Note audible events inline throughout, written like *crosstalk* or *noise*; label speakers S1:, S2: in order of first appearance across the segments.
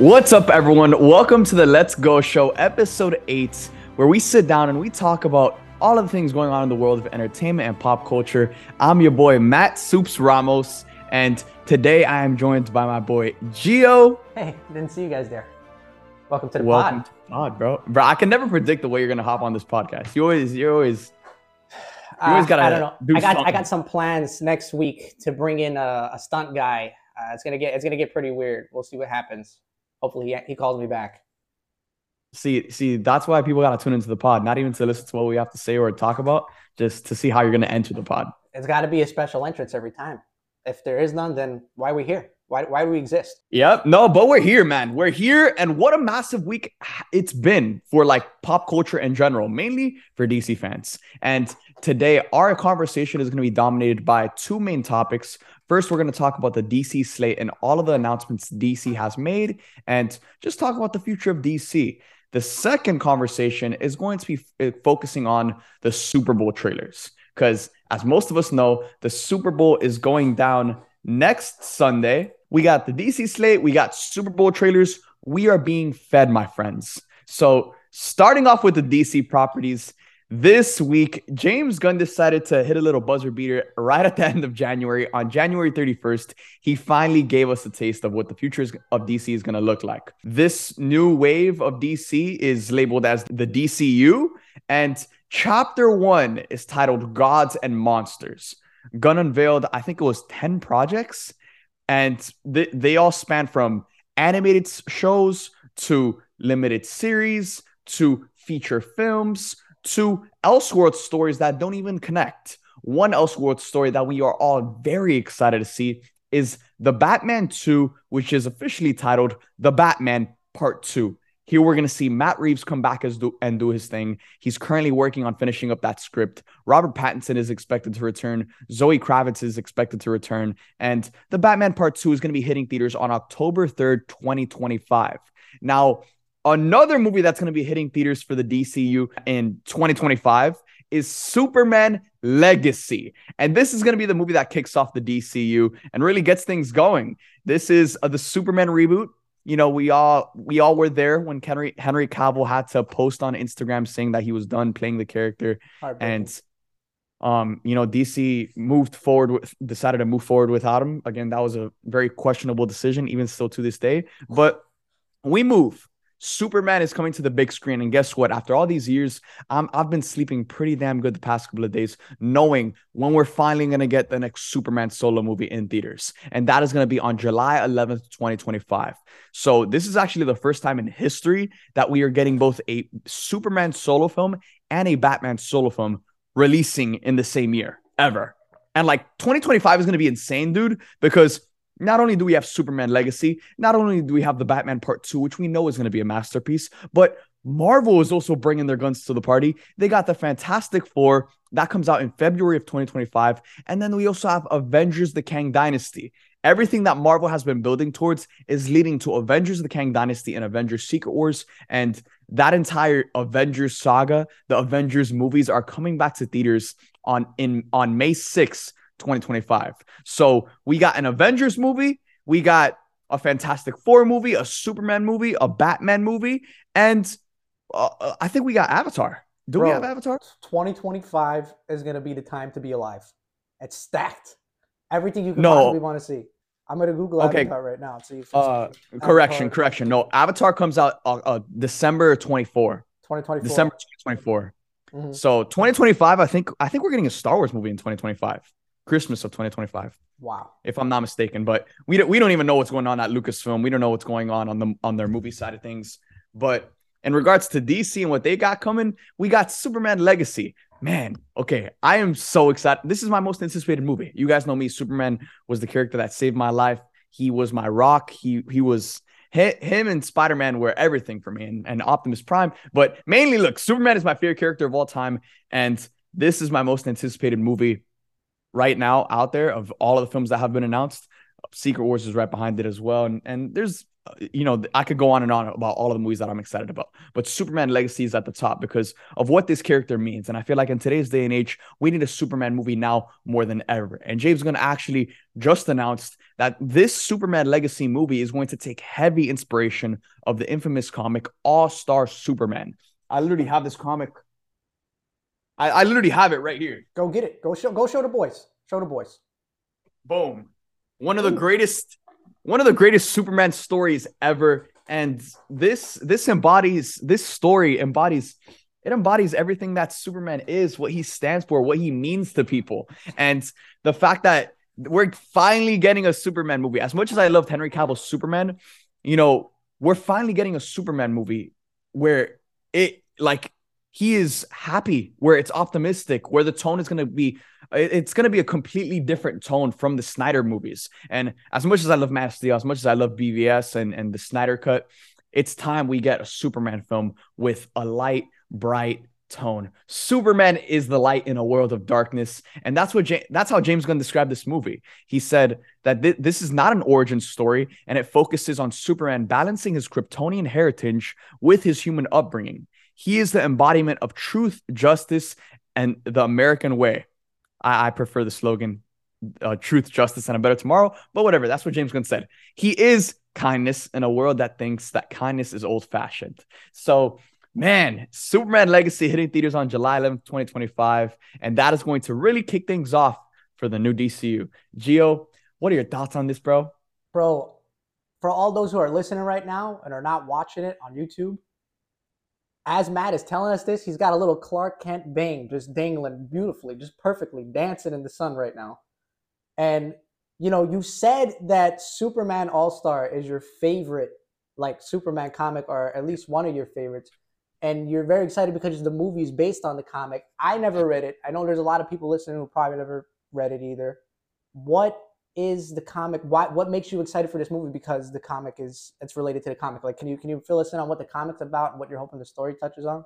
S1: What's up, everyone? Welcome to the Let's Go Show, episode eight, where we sit down and we talk about all of the things going on in the world of entertainment and pop culture. I'm your boy, Matt Soups Ramos, and today I am joined by my boy, Gio.
S2: Hey, didn't see you guys there. Welcome to the
S1: Welcome
S2: pod.
S1: to the pod, bro. Bro, I can never predict the way you're gonna hop on this podcast. You always, you always, you always
S2: Uh,
S1: gotta
S2: I don't know.
S1: do
S2: I got I got some plans next week to bring in a, a stunt guy. Uh, it's gonna get it's gonna get pretty weird. We'll see what happens. Hopefully he, he calls me back.
S1: see, see. That's why people gotta tune into the pod, not even to listen to what we have to say or talk about, just to see how you're gonna enter the pod.
S2: It's got to be a special entrance every time. If there is none, then why are we here? Why why do we exist?
S1: Yep. No, but we're here, man. We're here. And what a massive week it's been for like pop culture in general, mainly for DC fans. And today, our conversation is going to be dominated by two main topics. First, we're going to talk about the DC slate and all of the announcements DC has made and just talk about the future of DC. The second conversation is going to be f- eh, focusing on the Super Bowl trailers. Because as most of us know, the Super Bowl is going down next Sunday. We got the DC slate, we got Super Bowl trailers. We are being fed, my friends. So, starting off with the DC properties, this week, James Gunn decided to hit a little buzzer beater right at the *laughs* end of January. On January 31st, he finally gave us a taste of what the future of DC is going to look like. This new wave of DC is labeled as the DCU, and chapter one is titled Gods and Monsters. Gunn unveiled, I think it was 10 projects, and they, they all span from animated shows to limited series to feature films to Elseworld stories that don't even connect. One Elseworld story that we are all very excited to see is The Batman 2, which is officially titled The Batman Part 2. Here we're going to see Matt Reeves come back as do, and do his thing. He's currently working on finishing up that script. Robert Pattinson is expected to return. Zoe Kravitz is expected to return. And The Batman Part 2 is going to be hitting theaters on October 3rd, 2025. Now, another movie that's going to be hitting theaters for the DCU in 2025 is Superman Legacy. And this is going to be the movie that kicks off the DCU and really gets things going. This is uh, the Superman reboot. You know, we all we all were there when Henry Henry Cavill had to post on Instagram saying that he was done playing the character. And um you know DC moved forward with decided to move forward without him. Again that was a very questionable decision even still to this day. But we move Superman is coming to the big screen and guess what after all these years um, I've been sleeping pretty damn good the past couple of days knowing when we're finally going to get the next Superman solo movie in theaters and that is going to be on July 11th 2025 so this is actually the first time in history that we are getting both a Superman solo film and a Batman solo film releasing in the same year ever. And like 2025 is going to be insane, dude, because not only do we have Superman Legacy, not only do we have the Batman Part 2, which we know is going to be a masterpiece, but Marvel is also bringing their guns to the party. They got the Fantastic Four that comes out in February of 2025. And then we also have Avengers the Kang Dynasty. Everything that Marvel has been building towards is leading to Avengers the Kang Dynasty and Avengers Secret Wars. And that entire Avengers saga, the Avengers movies are coming back to theaters on in on May 6th, 2025. So we got an Avengers movie, we got a Fantastic Four movie, a Superman movie, a Batman movie, and uh, I think we got Avatar. Do we have Avatar?
S2: 2025 is gonna be the time to be alive. It's stacked. Everything you can
S1: No.
S2: possibly want to see. I'm gonna Google
S1: Okay.
S2: Avatar right now if it's
S1: Uh, correction,
S2: Avatar.
S1: correction. No, Avatar comes out uh, uh, December 24.
S2: 2024.
S1: December 2024.
S2: Mhm.
S1: So 2025, I think I think we're getting a Star Wars movie in 2025, Christmas of 2025,
S2: Wow.
S1: if I'm not mistaken. But we don't we don't even know what's going on at Lucasfilm. We don't know what's going on on the on their movie side of things. But in regards to DC and what they got coming, we got Superman Legacy. Man, okay, I am so excited. This is my most anticipated movie. You guys know me. Superman was the character that saved my life. He was my rock. He he was hi- him and Spider Man were everything for me, and, and Optimus Prime. But mainly, look, Superman is my favorite character of all time, and this is my most anticipated movie right now out there of all of the films that have been announced. Secret Wars is right behind it as well, and and there's uh, you know I could go on and on about all of the movies that I'm excited about, but Superman Legacy is at the top because of what this character means, and I feel like in today's day and age we need a Superman movie now more than ever. And James Gunn actually just announced that this Superman Legacy movie is going to take heavy inspiration of the infamous comic All Star Superman. I literally have this comic. I, I literally have it right here.
S2: Go get it. Go show. Go show the boys. Show the boys.
S1: Boom. One of the greatest, one of the greatest Superman stories ever. And this this embodies this story embodies it embodies everything that Superman is, what he stands for, what he means to people. And the fact that we're finally getting a Superman movie. As much as I loved Henry Cavill's Superman, you know, we're finally getting a Superman movie where it like he is happy, where it's optimistic, where the tone is going to be it's going to be a completely different tone from the Snyder movies. And as much as I love Man of as much as I love BVS and and the Snyder cut, it's time we get a Superman film with a light, bright tone. Superman is the light in a world of darkness, and that's what James, that's how James Gunn described this movie. He said that th- this is not an origin story, and it focuses on Superman balancing his Kryptonian heritage with his human upbringing. He is the embodiment of truth, justice, and the American way. I, I prefer the slogan uh, truth, justice, and a better tomorrow. But whatever, that's what James Gunn said. He is kindness in a world that thinks that kindness is old fashioned. So, man, Superman Legacy hitting theaters on July 11th, 2025. And that is going to really kick things off for the new DCU. Gio, what are your thoughts on this, bro?
S2: Bro, for all those who are listening right now and are not watching it on YouTube, as Matt is telling us this, he's got a little Clark Kent bang just dangling beautifully, just perfectly, dancing in the sun right now. And you know, you said that Superman All Star is your favorite, like Superman comic, or at least one of your favorites. And you're very excited because the movie is based on the comic. I never read it. I know there's a lot of people listening who probably never read it either. What is the comic? What what makes you excited for this movie? Because the comic is it's related to the comic. Like, can you can you fill us in on what the comic's about and what you're hoping the story touches on?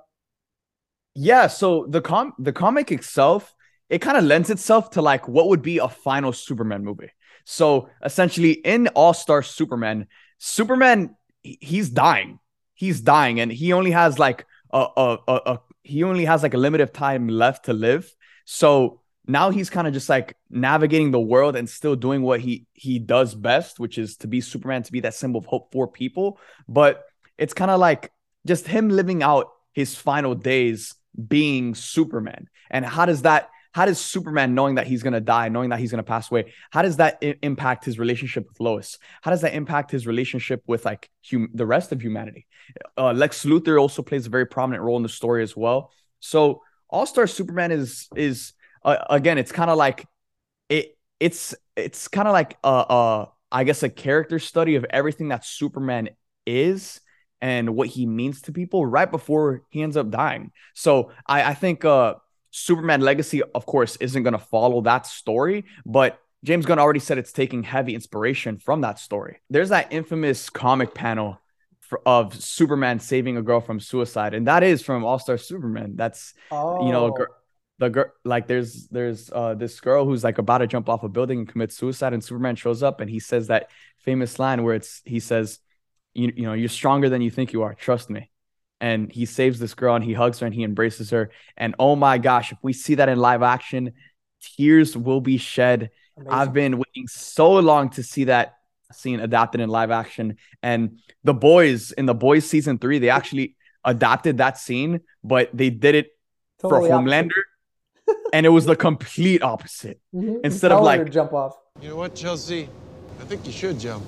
S1: Yeah. So the com the comic itself, it kind of lends itself to like what would be a final Superman movie. So essentially, in All Star Superman, Superman he's dying. He's dying, and he only has like a, a, a, a he only has like a limited time left to live. So now he's kind of just like navigating the world and still doing what he he does best, which is to be Superman, to be that symbol of hope for people. But it's kind of like just him living out his final days being Superman. And how does that how does Superman knowing that he's going to die, knowing that he's going to pass away, how does that I- impact his relationship with Lois? How does that impact his relationship with like hum- the rest of humanity? Uh, Lex Luthor also plays a very prominent role in the story as well. So All Star Superman is is uh, again, it's kind of like it. It's it's kind of like a, a I guess a character study of everything that Superman is and what he means to people right before he ends up dying. So I, I think uh Superman Legacy, of course, isn't going to follow that story, but James Gunn already said it's taking heavy inspiration from that story. There's that infamous comic panel for, of Superman saving a girl from suicide, and that is from All Star Superman. That's oh. you know oh. The girl like there's there's uh this girl who's like about to jump off a building and commit suicide, and Superman shows up and he says that famous line where it's he says, you, you know, you're stronger than you think you are. Trust me and he saves this girl and he hugs her and he embraces her. And oh my gosh, if we see that in live action, tears will be shed. Amazing. I've been waiting so long to see that scene adapted in live action. And the boys in the boys season three, they actually adapted that scene, but they did it totally for Homelander. And it was the complete opposite. *laughs* Mm-hmm. Instead of like
S2: jump off.
S3: You know what, Chelsea? I think you should jump.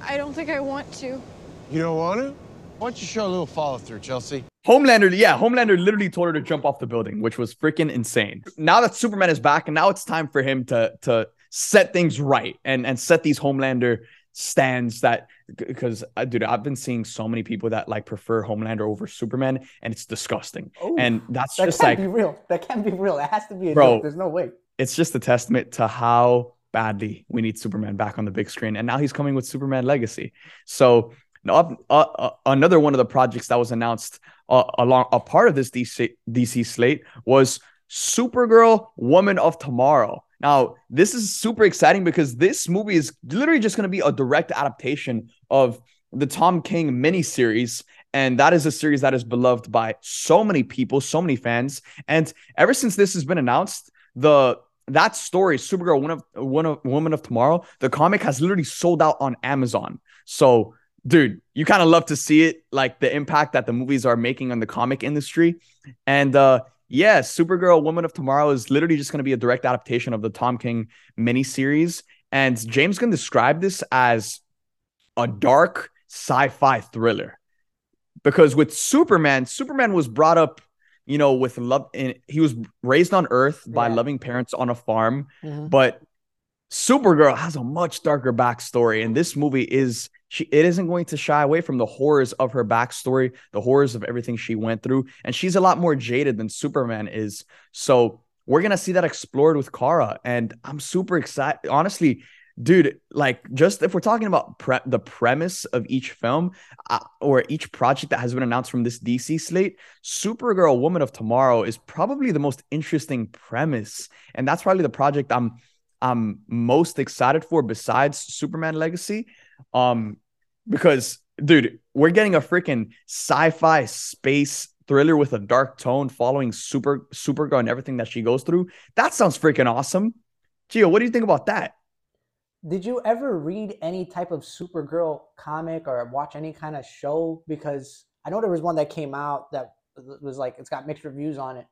S4: I don't think I want to.
S3: You don't want to? Why don't you show a little follow through, Chelsea?
S1: Homelander, yeah, Homelander literally told her to jump off the building, which was freaking insane. Now that Superman is back, and now it's time for him to to set things right and and set these Homelander stands that because uh, dude, I've been seeing so many people that like prefer Homelander over Superman, and it's disgusting. Ooh, and that's just
S2: that
S1: just
S2: can't
S1: like
S2: be real. That can't be real. It has to be a bro, joke. There's no way.
S1: It's just a testament to how badly we need Superman back on the big screen, and now he's coming with Superman Legacy. So uh, uh, another one of the projects that was announced uh, along a part of this DC, DC slate was Supergirl Woman of Tomorrow. Now, this is super exciting because this movie is literally just going to be a direct adaptation of the Tom King miniseries. And that is a series that is beloved by so many people, so many fans. And ever since this has been announced, the that story, Supergirl, one of one of Woman of Tomorrow, the comic has literally sold out on Amazon. So, dude, you kind of love to see it, like the impact that the movies are making on the comic industry. And uh yeah, Supergirl, Woman of Tomorrow is literally just going to be a direct adaptation of the Tom King miniseries. And James Gunn described this as a dark sci-fi thriller. Because with Superman, Superman was brought up you know, with love. And he was raised on Earth by
S2: Yeah.
S1: loving parents on a farm,
S2: Mhm.
S1: but Supergirl has a much darker backstory, and this movie is she. It isn't going to shy away from the horrors of her backstory, the horrors of everything she went through, and she's a lot more jaded than Superman is. So we're gonna see that explored with Kara, and I'm super excited. Honestly, dude, like just if we're talking about pre- the premise of each film uh, or each project that has been announced from this DC slate, Supergirl Woman of Tomorrow is probably the most interesting premise. And that's probably the project I'm I'm most excited for besides Superman Legacy. Um because dude, we're getting a freaking sci-fi space thriller with a dark tone following Super Supergirl and everything that she goes through. That sounds freaking awesome. Gio, what do you think about that?
S2: Did you ever read any type of Supergirl comic or watch any kind of show? Because I know there was one that came out that was like it's got mixed reviews on it.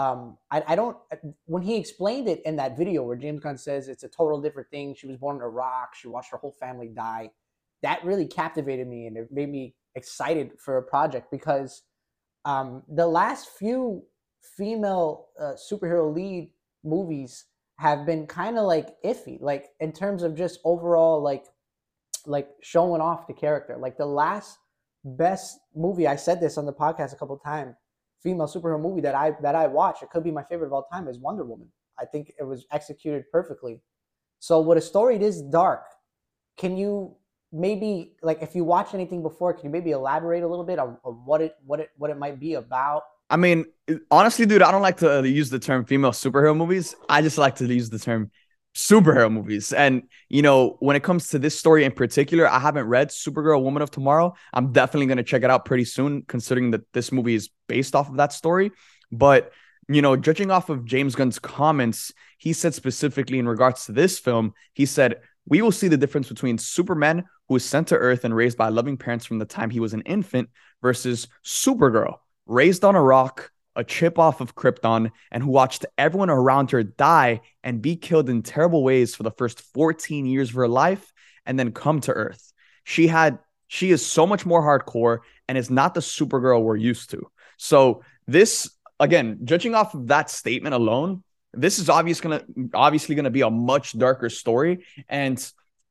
S2: Um, I, I don't. When he explained it in that video where James Gunn says it's a total different thing. She was born in Iraq. She watched her whole family die. That really captivated me and it made me excited for a project because um, the last few female uh, superhero lead movies have been kind of like iffy like in terms of just overall like like showing off the character like the last best movie i said this on the podcast a couple times female superhero movie that i that i watched it could be my favorite of all time is wonder woman. I think it was executed perfectly. So with a story it is dark. Can you maybe like if you watch anything before can you maybe elaborate a little bit on, on what it what it what it might be about?
S1: I mean, honestly, dude, I don't like to uh, use the term female superhero movies. I just like to use the term superhero movies. And, you know, when it comes to this story in particular, I haven't read Supergirl Woman of Tomorrow. I'm definitely going to check it out pretty soon, considering that this movie is based off of that story. But, you know, judging off of James Gunn's comments, he said specifically in regards to this film, he said, we will see the difference between Superman, who was sent to Earth and raised by loving parents from the time he was an infant, versus Supergirl, raised on a rock, a chip off of Krypton, and who watched everyone around her die and be killed in terrible ways for the first 14 years of her life and then come to Earth. She had she is so much more hardcore and is not the Supergirl we're used to. So this again, judging off of that statement alone, this is obvious gonna obviously gonna be a much darker story. And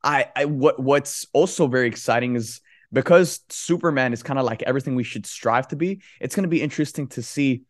S1: I, I what what's also very exciting is because Superman is kind of like everything we should strive to be, it's going to be interesting to see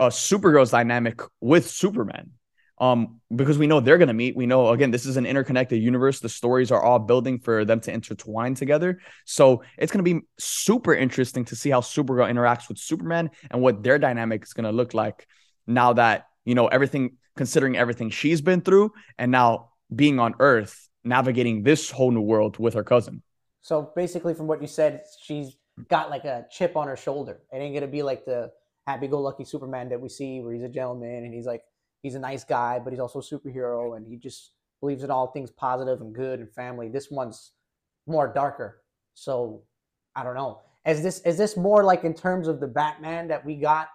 S1: a Supergirl's dynamic with Superman. Um, because we know they're to meet. We know, again, this is an interconnected universe. The stories are all building for them to intertwine together. So it's to be super interesting to see how Supergirl interacts with Superman and what their dynamic is to look like now that, you know, everything, considering everything she's been through and now being on Earth, navigating this whole new world with her cousin.
S2: So basically, from what you said, she's got like a chip on her shoulder. It ain't gonna be like the happy-go-lucky Superman that we see, where he's a gentleman and he's like he's a nice guy, but he's also a superhero and he just believes in all things positive and good and family. This one's more darker. So I don't know. Is this is this more like in terms of the Batman that we got,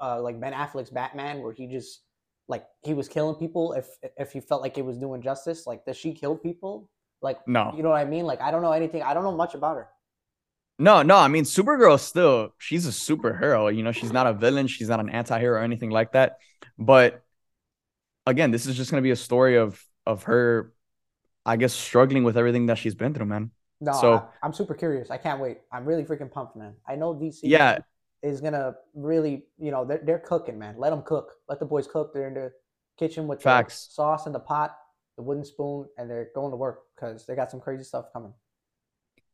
S2: uh, like Ben Affleck's Batman, where he just like he was killing people if if he felt like it was doing justice? Like, does she kill people? Like,
S1: No.
S2: you know what I mean? Like, I don't know anything. I don't know much about her.
S1: No, no, I mean Supergirl still she's a superhero. You know, she's not a villain, she's not an anti-hero or anything like that. But again, this is just gonna be a story of of her, I guess, struggling with everything that she's been through, man.
S2: No,
S1: So-
S2: I, I'm super curious. I can't wait. I'm really freaking pumped, man. I know DC
S1: Yeah.
S2: is gonna really, you know, they're they're cooking, man. Let them cook. Let the boys cook. They're in the kitchen with
S1: Facts.
S2: the sauce in the pot, the wooden spoon, and they're going to work because they got some crazy stuff coming.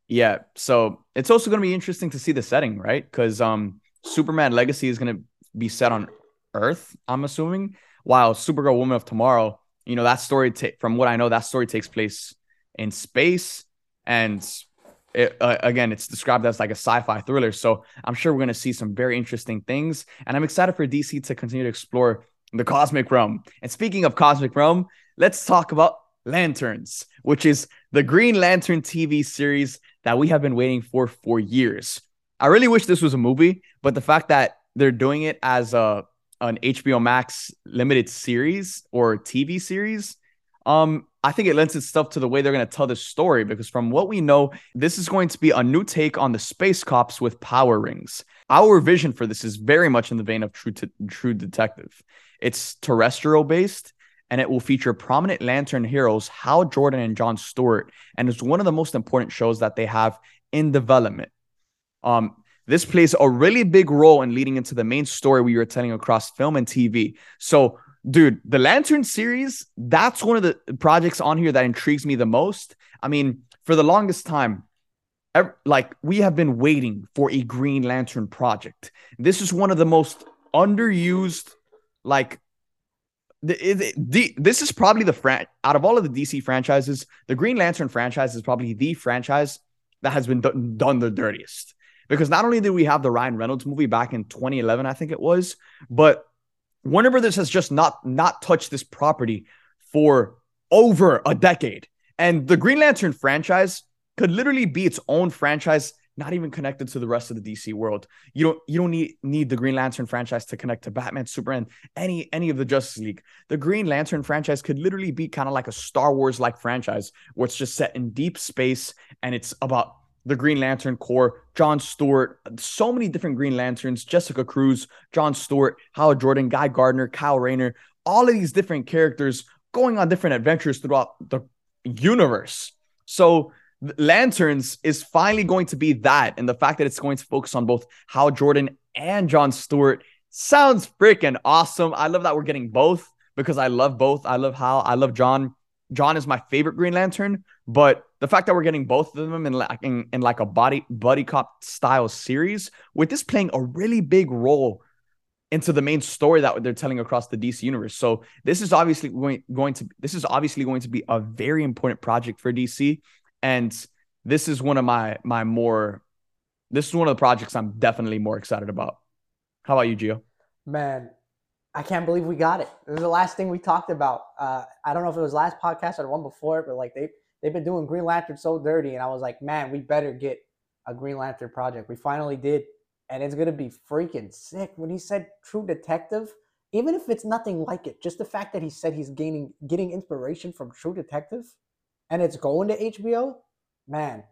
S1: Yeah. So it's also gonna be interesting to see the setting, right? Because um Superman Legacy is gonna be set on Earth, I'm assuming, while Supergirl Woman of Tomorrow, you know, that story ta- from what I know, that story takes place in space and it, uh, again, it's described as like a sci-fi thriller. So I'm sure we're going to see some very interesting things, and I'm excited for DC to continue to explore the cosmic realm. And speaking of cosmic realm, let's talk about Lanterns, which is the Green Lantern TV series that we have been waiting for for years. I really wish this was a movie, but the fact that they're doing it as a an HBO Max limited series or TV series, um, I think it lends itself to the way they're going to tell this story because from what we know, this is going to be a new take on the space cops with power rings. Our vision for this is very much in the vein of True True Detective. It's terrestrial based and it will feature prominent Lantern heroes Hal Jordan and John Stewart, and it's one of the most important shows that they have in development. Um, this plays a really big role in leading into the main story we are telling across film and TV. So, dude, the Lantern series, that's one of the projects on here that intrigues me the most. I mean, for the longest time, like we have been waiting for a Green Lantern project. This is one of the most underused, like this is probably the fran- out of all of the DC franchises, the Green Lantern franchise is probably the franchise that has been d- done the dirtiest. Because not only did we have the Ryan Reynolds movie back in 2011, I think it was, but Warner Brothers has just not not touched this property for over a decade. And the Green Lantern franchise could literally be its own franchise not even connected to the rest of the DC world. You don't you don't need need the Green Lantern franchise to connect to Batman, Superman, any any of the Justice League. The Green Lantern franchise could literally be kind of like a Star Wars like franchise where it's just set in deep space and it's about the Green Lantern Corps, John Stewart, so many different Green Lanterns, Jessica Cruz, John Stewart, Howard Jordan, Guy Gardner, Kyle Rayner, all of these different characters going on different adventures throughout the universe. So Lanterns is finally going to be that. And the fact that it's going to focus on both Hal Jordan and John Stewart sounds freaking awesome. I love that we're getting both because I love both. I love Hal, I love John. John is my favorite Green Lantern, but the fact that we're getting both of them in like in, in like a body buddy cop style series with this playing a really big role into the main story that they're telling across the DC universe. So this is obviously going, going to this is obviously going to be a very important project for DC and this is one of my my more this is one of the projects I'm definitely more excited about. How about you, Gio?
S2: Man, I can't believe we got it. This is the last thing we talked about. Uh, I don't know if it was last podcast or one before, but like they they've been doing Green Lantern so dirty, and I was like, man, we better get a Green Lantern project. We finally did, and it's gonna be freaking sick. When he said True Detective, even if it's nothing like it, just the fact that he said he's gaining getting inspiration from True Detective and it's going to HBO, man,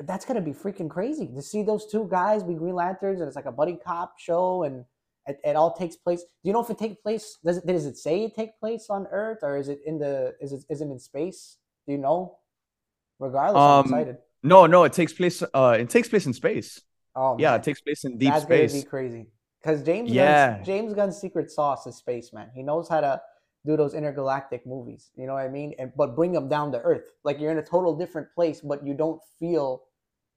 S2: that's gonna be freaking crazy to see those two guys be Green Lanterns, and it's like a buddy cop show, and it, it all takes place. Do you know if it takes place? Does it does it say it take place on Earth, or is it in the is it is it in space? Do you know? Regardless, um, I'm excited.
S1: No, no, it takes place. Uh, it takes place in space.
S2: Oh,
S1: yeah, it takes place in deep
S2: that's
S1: space.
S2: That's gonna be crazy. Because James, yeah, Gunn's, James Gunn's secret sauce is space, man. He knows how to do those intergalactic movies. You know what I mean? And but bring them down to earth. Like you're in a total different place, but you don't feel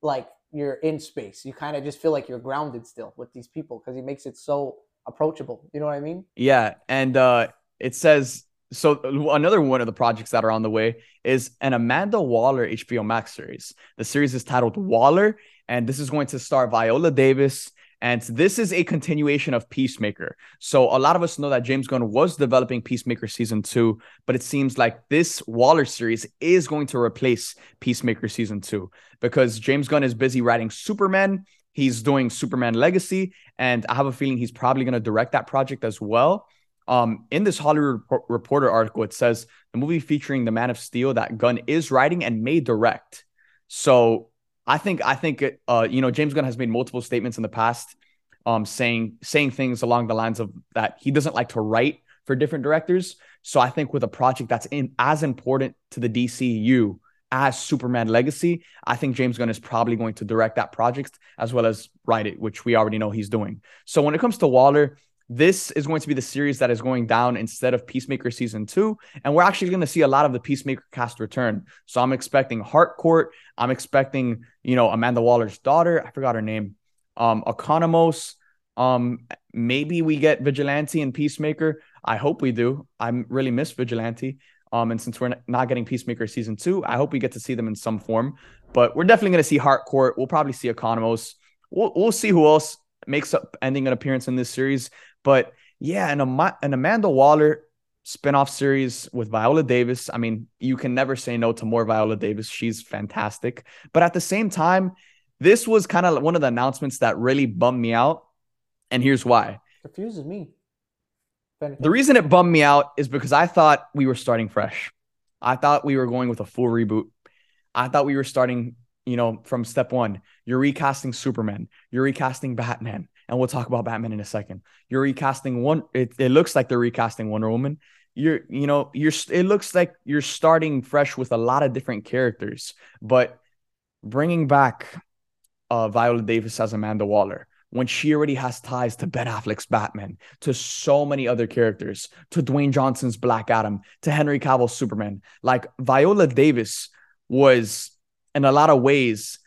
S2: like you're in space. You kind of just feel like you're grounded still with these people because he makes it so approachable. You know what I mean?
S1: Yeah, and uh it says so another one of the projects that are on the way is an Amanda Waller HBO Max series. The series is titled Waller, and this is going to star Viola Davis and this is a continuation of Peacemaker. So a lot of us know that James Gunn was developing Peacemaker season two, but it seems like this Waller series is going to replace Peacemaker season two because James Gunn is busy writing Superman. He's doing Superman Legacy, and I have a feeling he's probably going to direct that project as well. Um, in this Hollywood Reporter article, it says the movie featuring the Man of Steel that Gunn is writing and may direct. So I think I think uh, you know James Gunn has made multiple statements in the past, um, saying saying things along the lines of that he doesn't like to write for different directors. So I think with a project that's in as important to the DCU as Superman Legacy, I think James Gunn is probably going to direct that project as well as write it, which we already know he's doing. So when it comes to Waller, this is going to be the series that is going down instead of Peacemaker season two. And we're actually going to see a lot of the Peacemaker cast return. So I'm expecting Harcourt. I'm expecting, you know, Amanda Waller's daughter. I forgot her name. Um, Economos. Um, maybe we get Vigilante and Peacemaker. I hope we do. I really miss Vigilante. Um, and since we're not getting Peacemaker season two, I hope we get to see them in some form. But we're definitely going to see Harcourt. We'll probably see Economos. We'll, we'll see who else makes up ending an appearance in this series. But yeah, and a an Amanda Waller spinoff series with Viola Davis. I mean, you can never say no to more Viola Davis. She's fantastic. But at the same time, this was kind of one of the announcements that really bummed me out. And here's why.
S2: Confuses me.
S1: The reason it bummed me out is because I thought we were starting fresh. I thought we were going with a full reboot. I thought we were starting, you know, from step one. You're recasting Superman. You're recasting Batman. And we'll talk about Batman in a second. You're recasting one. It, it looks like they're recasting Wonder Woman. You're, you know, you're. It looks like you're starting fresh with a lot of different characters, but bringing back uh, Viola Davis as Amanda Waller, when she already has ties to Ben Affleck's Batman, to so many other characters, to Dwayne Johnson's Black Adam, to Henry Cavill's Superman. Like Viola Davis was, in a lot of ways,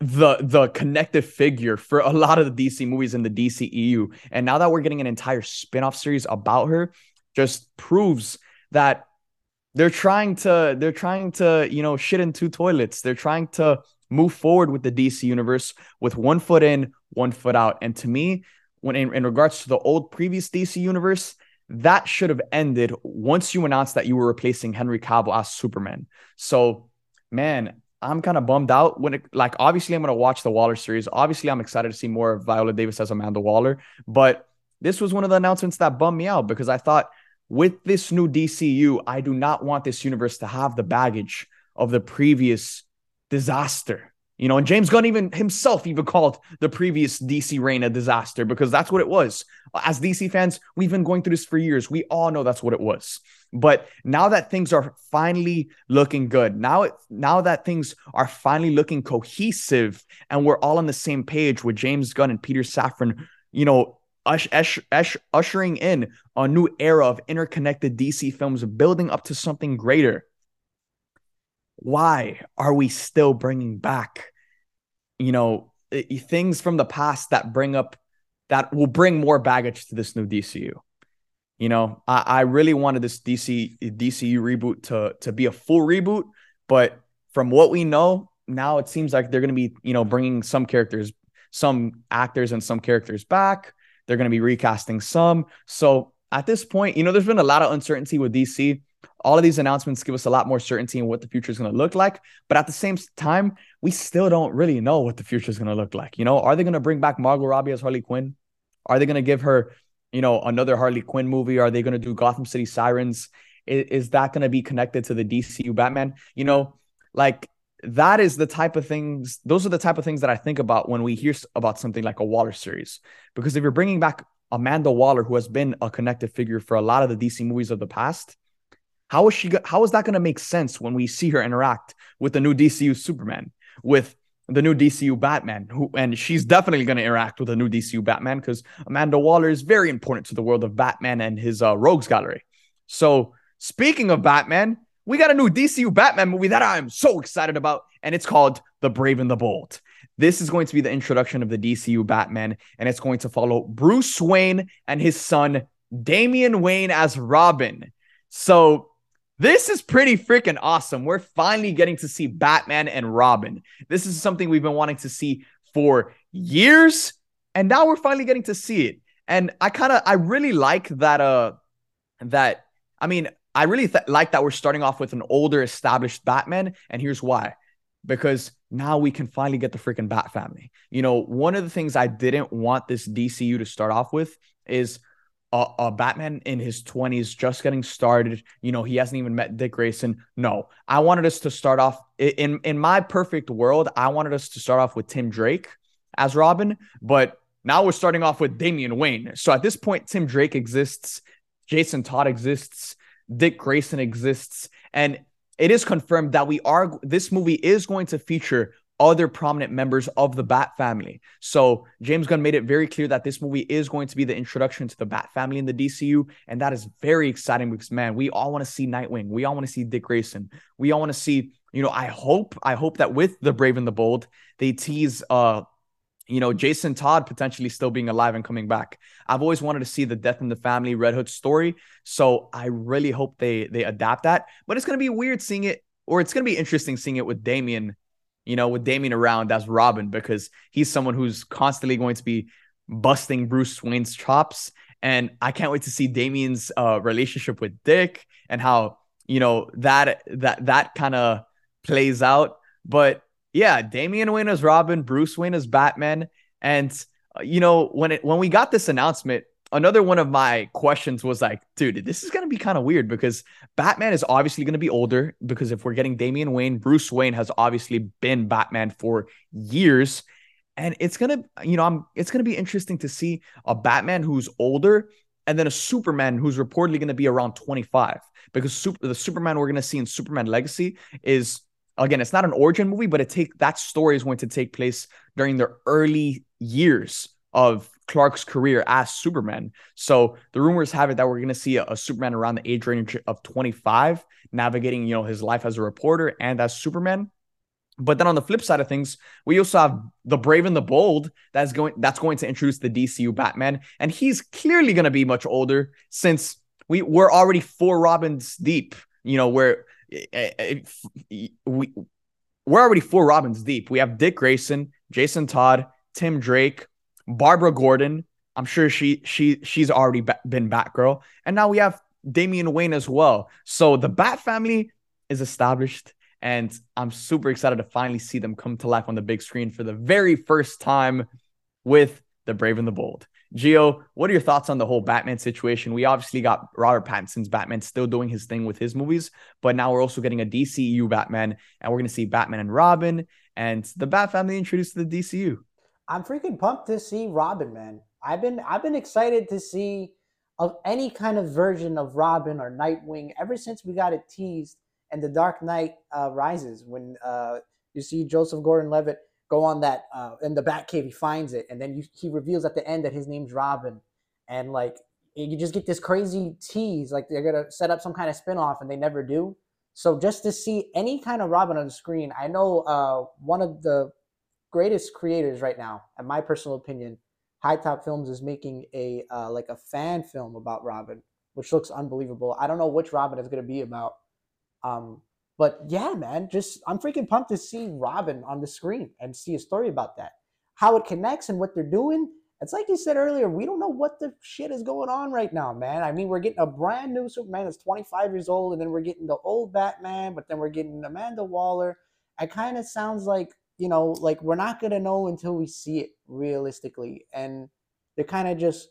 S1: the the connective figure for a lot of the DC movies in the DCEU. And now that we're getting an entire spin-off series about her, just proves that they're trying to they're trying to, you know, shit in two toilets. They're trying to move forward with the DC universe with one foot in, one foot out. And to me, when in, in regards to the old previous DC universe, that should have ended once you announced that you were replacing Henry Cavill as Superman. So, man, I'm kind of bummed out when it like obviously I'm gonna watch the Waller series. Obviously, I'm excited to see more of Viola Davis as Amanda Waller, but this was one of the announcements that bummed me out because I thought with this new DCU, I do not want this universe to have the baggage of the previous disaster. You know, and James Gunn even himself even called the previous DC reign a disaster because that's what it was. As DC fans, we've been going through this for years. We all know that's what it was. But now that things are finally looking good, now it, now that things are finally looking cohesive, and we're all on the same page with James Gunn and Peter Safran, you know, ush, ush, ush, ushering in a new era of interconnected DC films, building up to something greater why are we still bringing back, you know, things from the past that bring up that will bring more baggage to this new DCU? You know, I, I really wanted this DC DCU reboot to to be a full reboot, but from what we know now, it seems like they're going to be, you know, bringing some characters, some actors, and some characters back. They're going to be recasting some. So at this point, you know, there's been a lot of uncertainty with DC all of these announcements give us a lot more certainty in what the future is going to look like. But at the same time, we still don't really know what the future is going to look like. You know, are they going to bring back Margot Robbie as Harley Quinn? Are they going to give her, you know, another Harley Quinn movie? Are they going to do Gotham City Sirens? Is, is that going to be connected to the DCU Batman? You know, like that is the type of things, those are the type of things that I think about when we hear about something like a Waller series. Because if you're bringing back Amanda Waller, who has been a connective figure for a lot of the DC movies of the past, how is she? How is that going to make sense when we see her interact with the new DCU Superman, with the new DCU Batman, who and she's definitely going to interact with the new DCU Batman because Amanda Waller is very important to the world of Batman and his uh, Rogues Gallery. So speaking of Batman, we got a new DCU Batman movie that I'm so excited about, and it's called The Brave and the Bold. This is going to be the introduction of the DCU Batman, and it's going to follow Bruce Wayne and his son Damian Wayne as Robin. So this is pretty freaking awesome. We're finally getting to see Batman and Robin. This is something we've been wanting to see for years, and now we're finally getting to see it. And I kind of, I really like that. Uh, that I mean, I really th- like that we're starting off with an older, established Batman, and here's why: because now we can finally get the freaking Bat family. You know, one of the things I didn't want this DCU to start off with is a, a, Batman in his 20s, just getting started. You know, he hasn't even met Dick Grayson. No, I wanted us to start off in in my perfect world. I wanted us to start off with Tim Drake as Robin, but now we're starting off with Damian Wayne. So at this point, Tim Drake exists, Jason Todd exists, Dick Grayson exists, and it is confirmed that we are. This movie is going to feature other prominent members of the Bat family. So James Gunn made it very clear that this movie is going to be the introduction to the Bat family in the DCU, and that is very exciting because man, we all want to see Nightwing, we all want to see Dick Grayson, we all want to see. You know, I hope, I hope that with the Brave and the Bold, they tease uh you know, Jason Todd potentially still being alive and coming back. I've always wanted to see the death in the family Red Hood story. So I really hope they they adapt that. But it's gonna be weird seeing it, or it's gonna be interesting seeing it with Damian you know, with Damian around as Robin because he's someone who's constantly going to be busting Bruce Wayne's chops. And I can't wait to see Damian's uh, relationship with Dick and how, you know, that that that kind of plays out. But yeah, Damian Wayne is Robin, Bruce Wayne is Batman. And uh, you know, when it when we got this announcement, another one of my questions was like, dude, this is gonna be kind of weird because Batman is obviously gonna be older because if we're getting Damian Wayne, Bruce Wayne has obviously been Batman for years. And it's gonna, you know, I'm it's gonna be interesting to see a Batman who's older and then a Superman who's reportedly gonna be around 25. Because super, the Superman we're gonna see in Superman Legacy is again, it's not an origin movie, but it take that story is going to take place during the early years of Clark's career as Superman. So the rumors have it that we're going to see a, a, Superman around the age range of 25, navigating, you know, his life as a reporter and as Superman. But then on the flip side of things, we also have the Brave and the Bold that's going that's going to introduce the DCU Batman, and he's clearly going to be much older since we we're already four Robins deep. You know, where eh, eh, we we're already four Robins deep. We have Dick Grayson, Jason Todd, Tim Drake, Barbara Gordon. I'm sure she she she's already been Batgirl, and now we have Damian Wayne as well. So the Bat family is established, and I'm super excited to finally see them come to life on the big screen for the very first time with the Brave and the Bold. Gio, what are your thoughts on the whole Batman situation? We obviously got Robert Pattinson's Batman still doing his thing with his movies, but now we're also getting a DCU Batman, and we're going to see Batman and Robin and the Bat family introduced to the DCU.
S2: I'm freaking pumped to see Robin, man. I've been I've been excited to see of any kind of version of Robin or Nightwing ever since we got it teased and the Dark Knight uh, Rises when uh, you see Joseph Gordon-Levitt go on that uh, in the Batcave, he finds it, and then you, he reveals at the end that his name's Robin, and like you just get this crazy tease, like they're gonna set up some kind of spinoff, and they never do. So just to see any kind of Robin on the screen, I know uh, one of the greatest creators right now, in my personal opinion, High Top Films is making a uh, like a fan film about Robin, which looks unbelievable. I don't know which Robin is going to be about, um, but yeah, man, just I'm freaking pumped to see Robin on the screen and see a story about that, how it connects and what they're doing. It's like you said earlier, we don't know what the shit is going on right now, man. I mean, we're getting a brand new Superman that's 25 years old, and then we're getting the old Batman, but then we're getting Amanda Waller. It kind of sounds like you know, like we're not gonna know until we see it realistically, and they're kind of just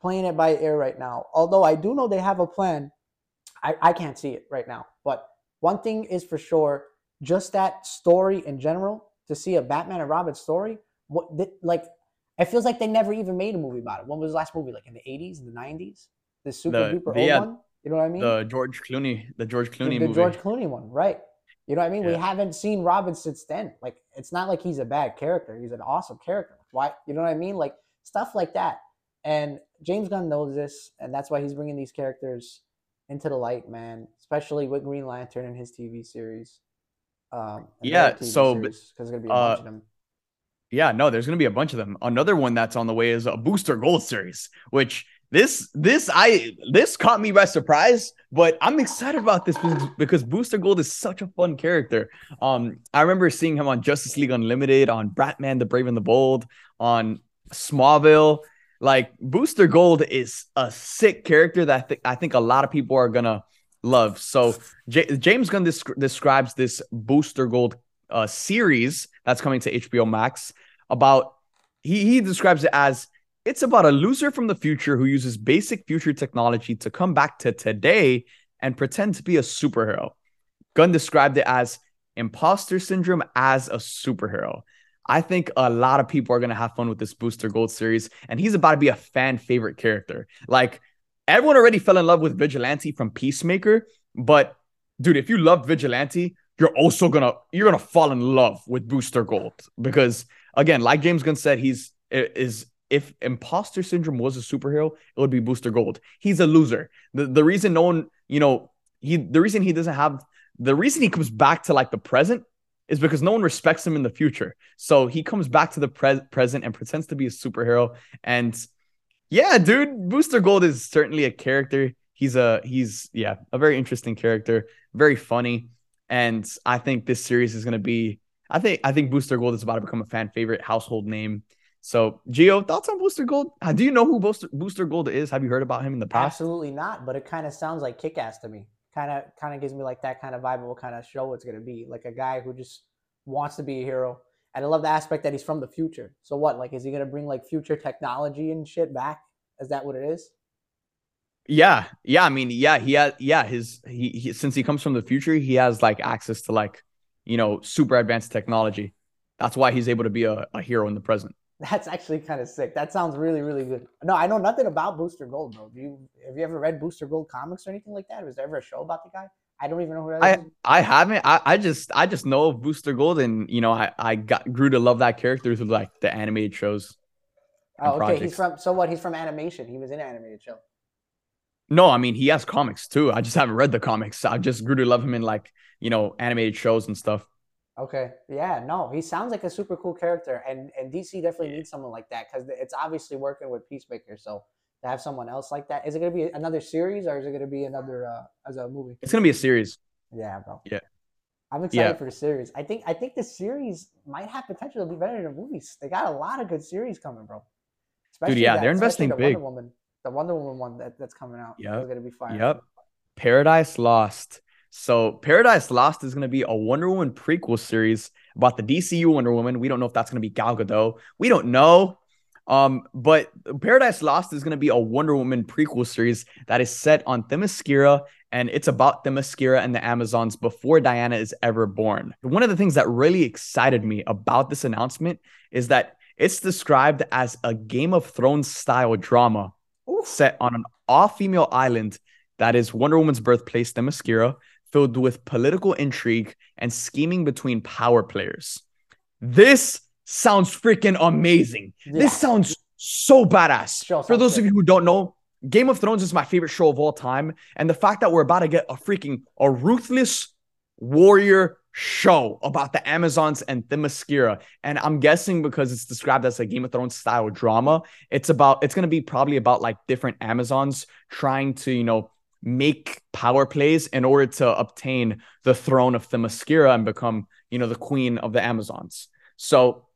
S2: playing it by ear right now. Although I do know they have a plan, I, I can't see it right now. But one thing is for sure, just that story in general, to see a Batman and Robin story, what like it feels like they never even made a movie about it. When was the last movie? Like in the eighties, the nineties? The super the, duper the, old yeah, one. You know what I mean?
S1: The George Clooney, the George Clooney
S2: the, the
S1: movie.
S2: George Clooney one, right? You know what I mean? Yeah. We haven't seen Robin since then. Like, it's not like he's a bad character. He's an awesome character. Why? You know what I mean? Like stuff like that. And James Gunn knows this, and that's why he's bringing these characters into the light, man. Especially with Green Lantern and his TV series.
S1: Um, yeah. so because there's gonna be a uh, bunch of them. Yeah, no, there's gonna be a bunch of them. Another one that's on the way is a Booster Gold series, which this this I this caught me by surprise, but I'm excited about this because Booster Gold is such a fun character. Um, I remember seeing him on Justice League Unlimited, on Batman: The Brave and the Bold, on Smallville. Like Booster Gold is a sick character that I, th- I think a lot of people are gonna love. So J- James Gunn desc- describes this Booster Gold uh, series that's coming to HBO Max about he he describes it as it's about a loser from the future who uses basic future technology to come back to today and pretend to be a superhero. Gunn described it as imposter syndrome as a superhero. I think a lot of people are going to have fun with this Booster Gold series, and he's about to be a fan favorite character. Like, everyone already fell in love with Vigilante from Peacemaker, but dude, if you love Vigilante, you're also gonna you're gonna fall in love with Booster Gold because again, like James Gunn said, he's is if imposter syndrome was a superhero, it would be Booster Gold. He's a loser. The the reason no one, you know, he the reason he doesn't have the reason he comes back to like the present is because no one respects him in the future. So he comes back to the pre- present and pretends to be a superhero. And yeah, dude, Booster Gold is certainly a character. He's a he's yeah, a very interesting character, very funny. And I think this series is gonna be I think I think Booster Gold is about to become a fan favorite household name So, Gio, thoughts on Booster Gold? Uh, Do you know who Booster, Booster Gold is? Have you heard about him in the past?
S2: Absolutely not, but it kind of sounds like kick ass to me. Kind of kind of gives me like that kind of vibe of what kind of show it's gonna be. Like a guy who just wants to be a hero. And I love the aspect that he's from the future. So what? Like, is he gonna bring like future technology and shit back? Is that what it is?
S1: Yeah, yeah. I mean, yeah, he has. Yeah, his he, he since he comes from the future, he has like access to like you know super advanced technology. That's why he's able to be a, a hero in the present.
S2: That's actually kind of sick. That sounds really, really good. No, I know nothing about Booster Gold, bro. Do you have you ever read Booster Gold comics or anything like that? Was there ever a show about the guy? I don't even know who that
S1: I
S2: is.
S1: I haven't. I, I just I just know of Booster Gold, and you know I I got grew to love that character through like the animated shows.
S2: Oh, okay. He's from so what? He's from animation. He was in an animated show.
S1: No, I mean he has comics too. I just haven't read the comics. I just grew to love him in like you know animated shows and stuff.
S2: Okay. Yeah. No, he sounds like a super cool character, and and DC definitely needs someone like that because it's obviously working with Peacemaker. So to have someone else like that, is it going to be another series or is it going to be another uh, as a movie?
S1: It's gonna be a series.
S2: Yeah, bro.
S1: Yeah.
S2: I'm excited
S1: Yeah.
S2: for the series. I think I think the series might have potential to be better than the movies. They got a lot of good series coming, bro. Especially
S1: yeah,
S2: that-
S1: they're investing
S2: the
S1: big.
S2: Wonder Woman, the Wonder Woman one that, that's coming out.
S1: Yep.
S2: is gonna be fire.
S1: Yep. Paradise Lost. So Paradise Lost is going to be a Wonder Woman prequel series about the DCU Wonder Woman. We don't know if that's going to be Gal Gadot. We don't know. Um, but Paradise Lost is going to be a Wonder Woman prequel series that is set on Themyscira, and it's about Themyscira and the Amazons before Diana is ever born. One of the things that really excited me about this announcement is that it's described as a Game of Thrones style drama
S2: Oof.
S1: set on an all-female island that is Wonder Woman's birthplace, Themyscira, filled with political intrigue and scheming between power players. This sounds freaking amazing.
S2: Yeah.
S1: This sounds so badass. For those
S2: sick.
S1: of you who don't know, Game of Thrones is my favorite show of all time, and the fact that we're about to get a freaking a ruthless warrior show about the Amazons and Themyscira, and I'm guessing because it's described as a Game of Thrones style drama, it's about it's gonna be probably about like different Amazons trying to you know make power plays in order to obtain the throne of Themyscira and become you know the queen of the Amazons. So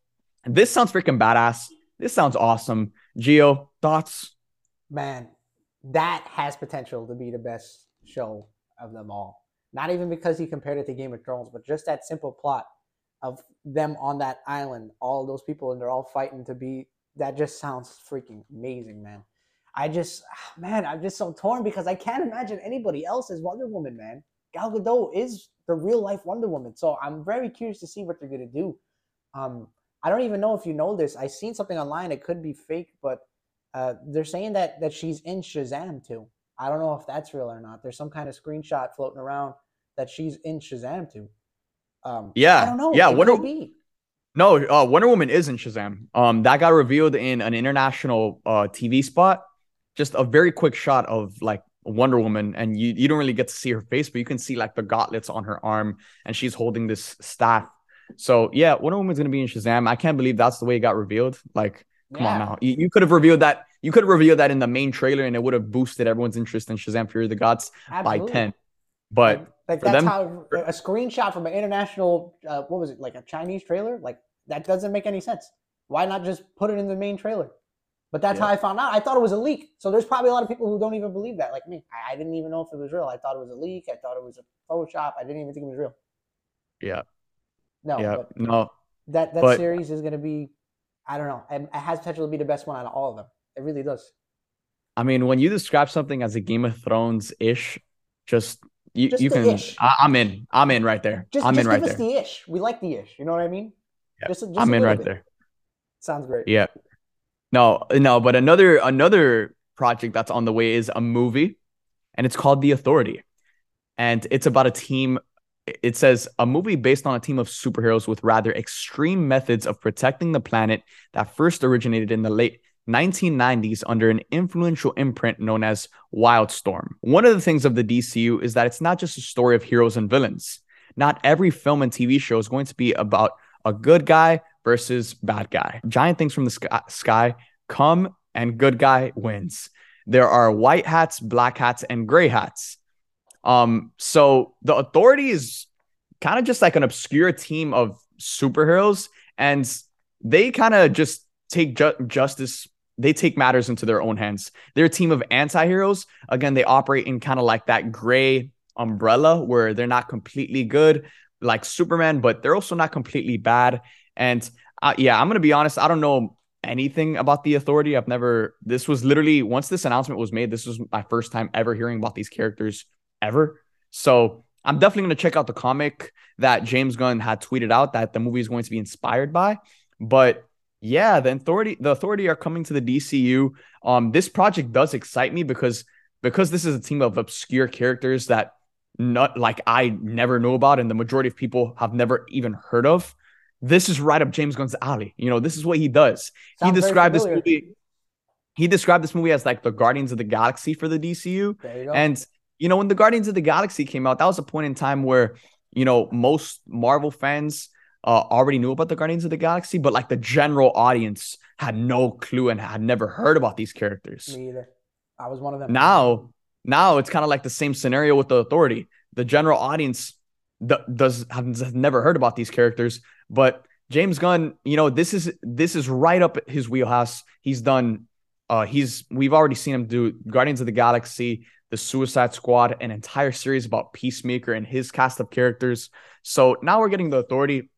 S1: this sounds freaking badass. This sounds awesome. Gio, thoughts?
S2: man, that has potential to be the best show of them all. Not even because he compared it to Game of Thrones, but just that simple plot of them on that island, all those people, and they're all fighting to be. That just sounds freaking amazing, man. I just, man, I'm just so torn because I can't imagine anybody else as Wonder Woman, man. Gal Gadot is the real life Wonder Woman, so I'm very curious to see what they're gonna do. Um, I don't even know if you know this. I seen something online. It could be fake, but uh, they're saying that that she's in Shazam too. I don't know if that's real or not. There's some kind of screenshot floating around that she's in Shazam too. Um,
S1: Yeah,
S2: I don't know.
S1: yeah,
S2: It
S1: Wonder-
S2: could be.
S1: No, uh, Wonder Woman is in Shazam. Um, that got revealed in an international uh TV spot. Just a very quick shot of like Wonder Woman, and you you don't really get to see her face, but you can see like the gauntlets on her arm, and she's holding this staff. So yeah, Wonder Woman's gonna be in Shazam. I can't believe that's the way it got revealed. Like, come on now, you, you could have revealed that. You could have revealed that in the main trailer, and it would have boosted everyone's interest in Shazam: Fury of the Gods by ten. But
S2: like, like that's
S1: them-
S2: how a screenshot from an international uh, what was it like a Chinese trailer like that doesn't make any sense. Why not just put it in the main trailer? But that's
S1: Yeah.
S2: how I found out. I thought it was a leak. So there's probably a lot of people who don't even believe that, like me. I, I didn't even know if it was real. I thought it was a leak. I thought it was a Photoshop. I didn't even think it was real.
S1: yeah,
S2: No,
S1: yeah,
S2: but
S1: no,
S2: that that
S1: But-
S2: series is going to be, I don't know, it, it has potential to be the best one out of all of them. It really does.
S1: I mean, when you describe something as a Game of Thrones ish, just you,
S2: Just
S1: you can.
S2: ish.
S1: I, I'm in. I'm in right there.
S2: Just,
S1: I'm
S2: just
S1: in right
S2: give us
S1: there.
S2: the ish. We like the ish. You know what I mean?
S1: Yeah,
S2: Just, just
S1: I'm in right
S2: bit.
S1: there.
S2: Sounds great.
S1: Yeah. No, no, but another another project that's on the way is a movie, and it's called The Authority, and it's about a team. It says a movie based on a team of superheroes with rather extreme methods of protecting the planet that first originated in the late 1990s under an influential imprint known as Wildstorm. One of the things of the DCU is that it's not just a story of heroes and villains. Not every film and TV show is going to be about a good guy versus bad guy. Giant things from the sky, sky come and good guy wins. There are white hats, black hats, and gray hats. Um, so the authority is kind of just like an obscure team of superheroes, and they kind of just take ju- justice they take matters into their own hands. They're a team of anti-heroes. Again, they operate in kind of like that gray umbrella where they're not completely good like Superman, but they're also not completely bad. And uh, yeah, I'm going to be honest, I don't know anything about the authority. I've never this was literally once this announcement was made, this was my first time ever hearing about these characters ever. So, I'm definitely going to check out the comic that James Gunn had tweeted out that the movie is going to be inspired by. But yeah, the authority the authority are coming to the DCU. Um, this project does excite me because because this is a team of obscure characters that not like I never know about, and the majority of people have never even heard of. This is right up James Gunn's alley. You know, this is what he does. Sounds he described this movie. He described this movie as like the Guardians of the Galaxy for the DCU. You and you know, when the Guardians of the Galaxy came out, that was a point in time where you know most Marvel fans uh, already knew about the Guardians of the Galaxy, but like the general audience had no clue and had never heard about these characters.
S2: Me either. I was one of them.
S1: Now, now it's kind of like the same scenario with the Authority. The general audience does have never heard about these characters, but James Gunn, you know, this is this is right up his wheelhouse. He's done. Uh, he's we've already seen him do Guardians of the Galaxy, the Suicide Squad, an entire series about Peacemaker and his cast of characters. So now we're getting the Authority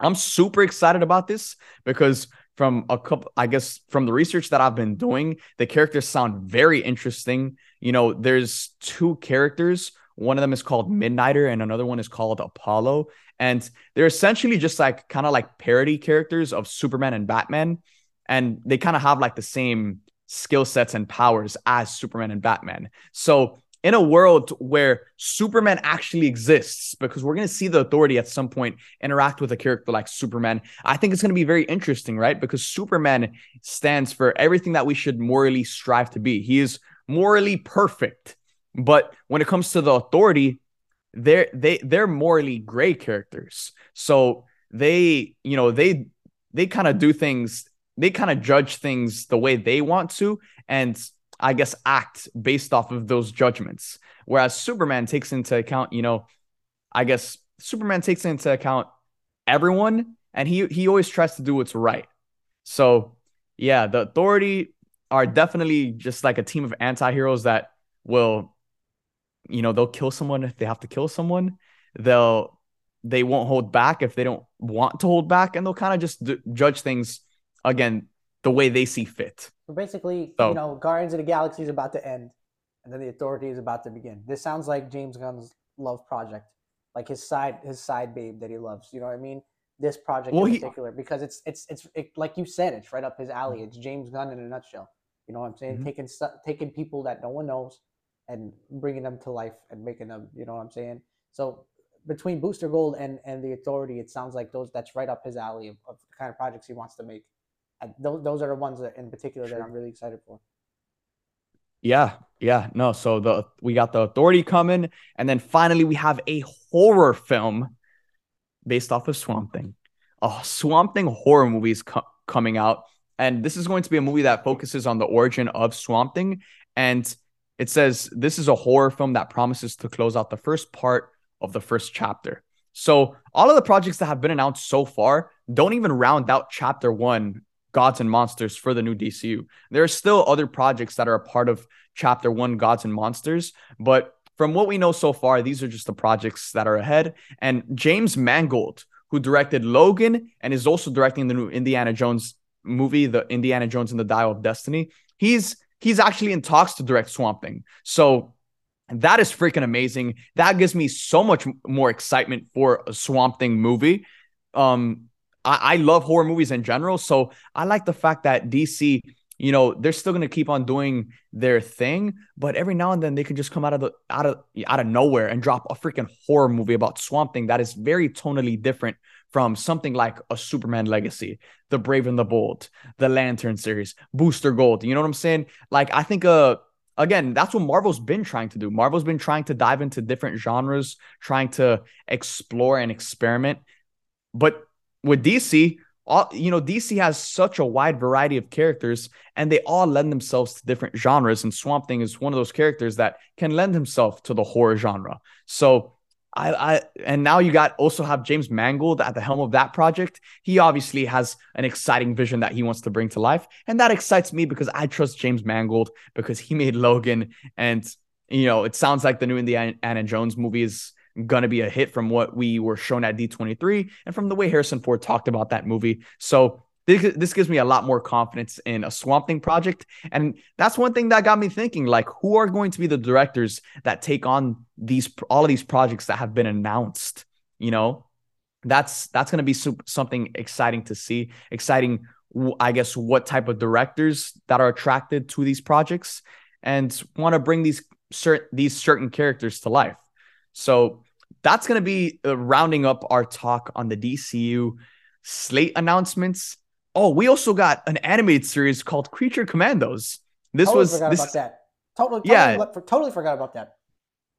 S1: I'm super excited about this because from a couple, I guess, from the research that I've been doing, the characters sound very interesting. You know, there's two characters. One of them is called Midnighter, and another one is called Apollo. And they're essentially just like kind of like parody characters of Superman and Batman. And they kind of have like the same skill sets and powers as Superman and Batman. So in a world where Superman actually exists, because we're going to see the authority at some point interact with a character like Superman, I think it's going to be very interesting, right? Because Superman stands for everything that we should morally strive to be. He is morally perfect. But when it comes to the authority, they're they they're morally gray characters. So they, you know, they they kind of do things, they kind of judge things the way they want to. And I guess, act based off of those judgments. Whereas Superman takes into account, you know, I guess Superman takes into account everyone and he he always tries to do what's right. So yeah, the authority are definitely just like a team of anti-heroes that will, you know, they'll kill someone if they have to kill someone. They'll they won't hold back if they don't want to hold back, and they'll kind of just d- judge things again the way they see fit.
S2: So basically, so, you know, Guardians of the Galaxy is about to end, and then the Authority is about to begin. This sounds like James Gunn's love project, like his side his side babe that he loves. You know what I mean? This project well, in particular, he, because it's it's it's it, like you said, it's right up his alley. It's James Gunn in a nutshell. You know what I'm saying? Mm-hmm. Taking taking people that no one knows and bringing them to life and making them. You know what I'm saying? So between Booster Gold and and the Authority, it sounds like those that's right up his alley of, of the kind of projects he wants to make those those are the ones that in particular that I'm really excited for.
S1: Yeah, yeah, no. So the we got the authority coming, and then finally we have a horror film based off of Swamp Thing. A Swamp Thing horror movie is co- coming out, and this is going to be a movie that focuses on the origin of Swamp Thing. And it says this is a horror film that promises to close out the first part of the first chapter. So all of the projects that have been announced so far don't even round out chapter one Gods and Monsters for the new DCU. There are still other projects that are a part of Chapter 1 Gods and Monsters, but from what we know so far, these are just the projects that are ahead. And James Mangold, who directed Logan and is also directing the new Indiana Jones movie, the Indiana Jones and the Dial of Destiny, he's he's actually in talks to direct Swamp Thing. So that is freaking amazing. That gives me so much more excitement for a Swamp Thing movie. Um, I, I love horror movies in general. So I like the fact that DC, you know, they're still gonna keep on doing their thing, but every now and then they can just come out of the out of out of nowhere and drop a freaking horror movie about Swamp Thing that is very tonally different from something like a Superman Legacy, The Brave and the Bold, The Lantern series, Booster Gold. You know what I'm saying? Like I think uh again, that's what Marvel's been trying to do. Marvel's been trying to dive into different genres, trying to explore and experiment. But with DC, all you know, DC has such a wide variety of characters, and they all lend themselves to different genres. And Swamp Thing is one of those characters that can lend himself to the horror genre. So I, I and now you got also have James Mangold at the helm of that project. He obviously has an exciting vision that he wants to bring to life, and that excites me because I trust James Mangold because he made Logan, and you know it sounds like the new Indiana Jones movie is gonna be a hit from what we were shown at D23 and from the way Harrison Ford talked about that movie. So this, this gives me a lot more confidence in a Swamp Thing project. And that's one thing that got me thinking like, who are going to be the directors that take on these all of these projects that have been announced? You know, that's that's going to be something exciting to see. Exciting, I guess, what type of directors that are attracted to these projects and want to bring these certain these certain characters to life. So that's going to be uh, rounding up our talk on the DCU slate announcements Oh, we also got an animated series called Creature Commandos. This
S2: totally
S1: was
S2: forgot
S1: this,
S2: about that. Totally, totally, yeah, totally forgot about that.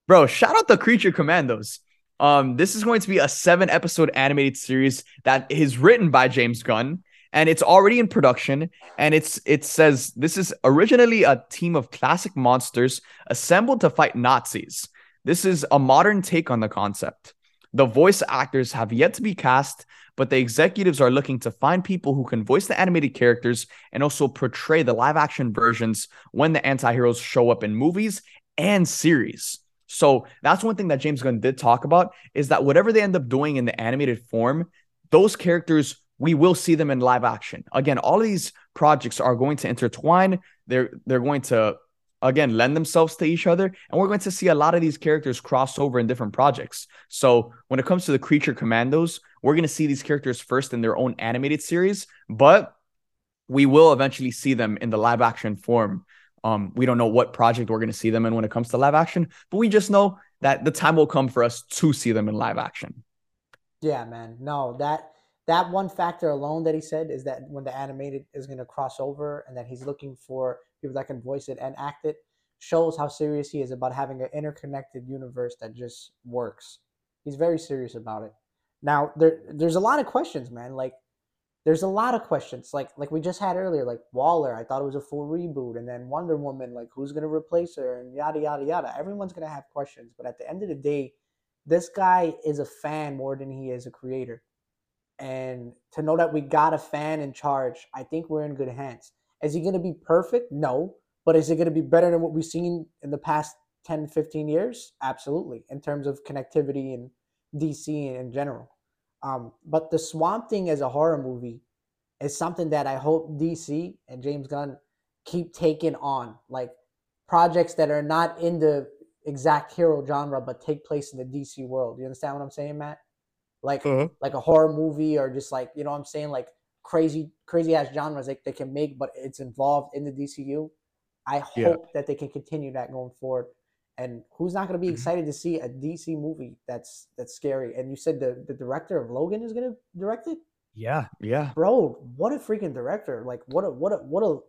S1: Bro, shout out the Creature Commandos. Um, this is going to be a seven episode animated series that is written by James Gunn and it's already in production and it's it says this is originally a team of classic monsters assembled to fight Nazis. This is a modern take on the concept. The voice actors have yet to be cast, but the executives are looking to find people who can voice the animated characters and also portray the live action versions when the anti-heroes show up in movies and series. So that's one thing that James Gunn did talk about is that whatever they end up doing in the animated form, those characters we will see them in live action. Again, all of these projects are going to intertwine. They're they're going to again lend themselves to each other and we're going to see a lot of these characters cross over in different projects so when it comes to the creature commandos we're going to see these characters first in their own animated series but we will eventually see them in the live action form um, we don't know what project we're going to see them in when it comes to live action but we just know that the time will come for us to see them in live action
S2: yeah man no that that one factor alone that he said is that when the animated is going to cross over and that he's looking for people that can voice it and act it shows how serious he is about having an interconnected universe that just works. He's very serious about it. Now there there's a lot of questions, man. Like there's a lot of questions. Like like we just had earlier, like Waller, I thought it was a full reboot, and then Wonder Woman, like who's gonna replace her, and yada yada yada. Everyone's gonna have questions, but at the end of the day, this guy is a fan more than he is a creator. And to know that we got a fan in charge, I think we're in good hands. Is he to be perfect? No. But is it to be better than what we've seen in the past 10, 15 years? Absolutely, in terms of connectivity and DC in general. Um, but the Swamp Thing as a horror movie is something that I hope DC and James Gunn keep taking on. Like projects that are not in the exact hero genre, but take place in the DC world. You understand what I'm saying, Matt? Like, uh-huh. like a horror movie or just like, you know what I'm saying? Like crazy crazy ass genres they, they can make, but it's involved in the DCU. I hope yeah. that they can continue that going forward. And who's not going to be mm-hmm. excited to see a DC movie that's that's scary? And you said the the director of Logan is going to direct it.
S1: Yeah, yeah,
S2: bro, what a freaking director! Like, what a what a what a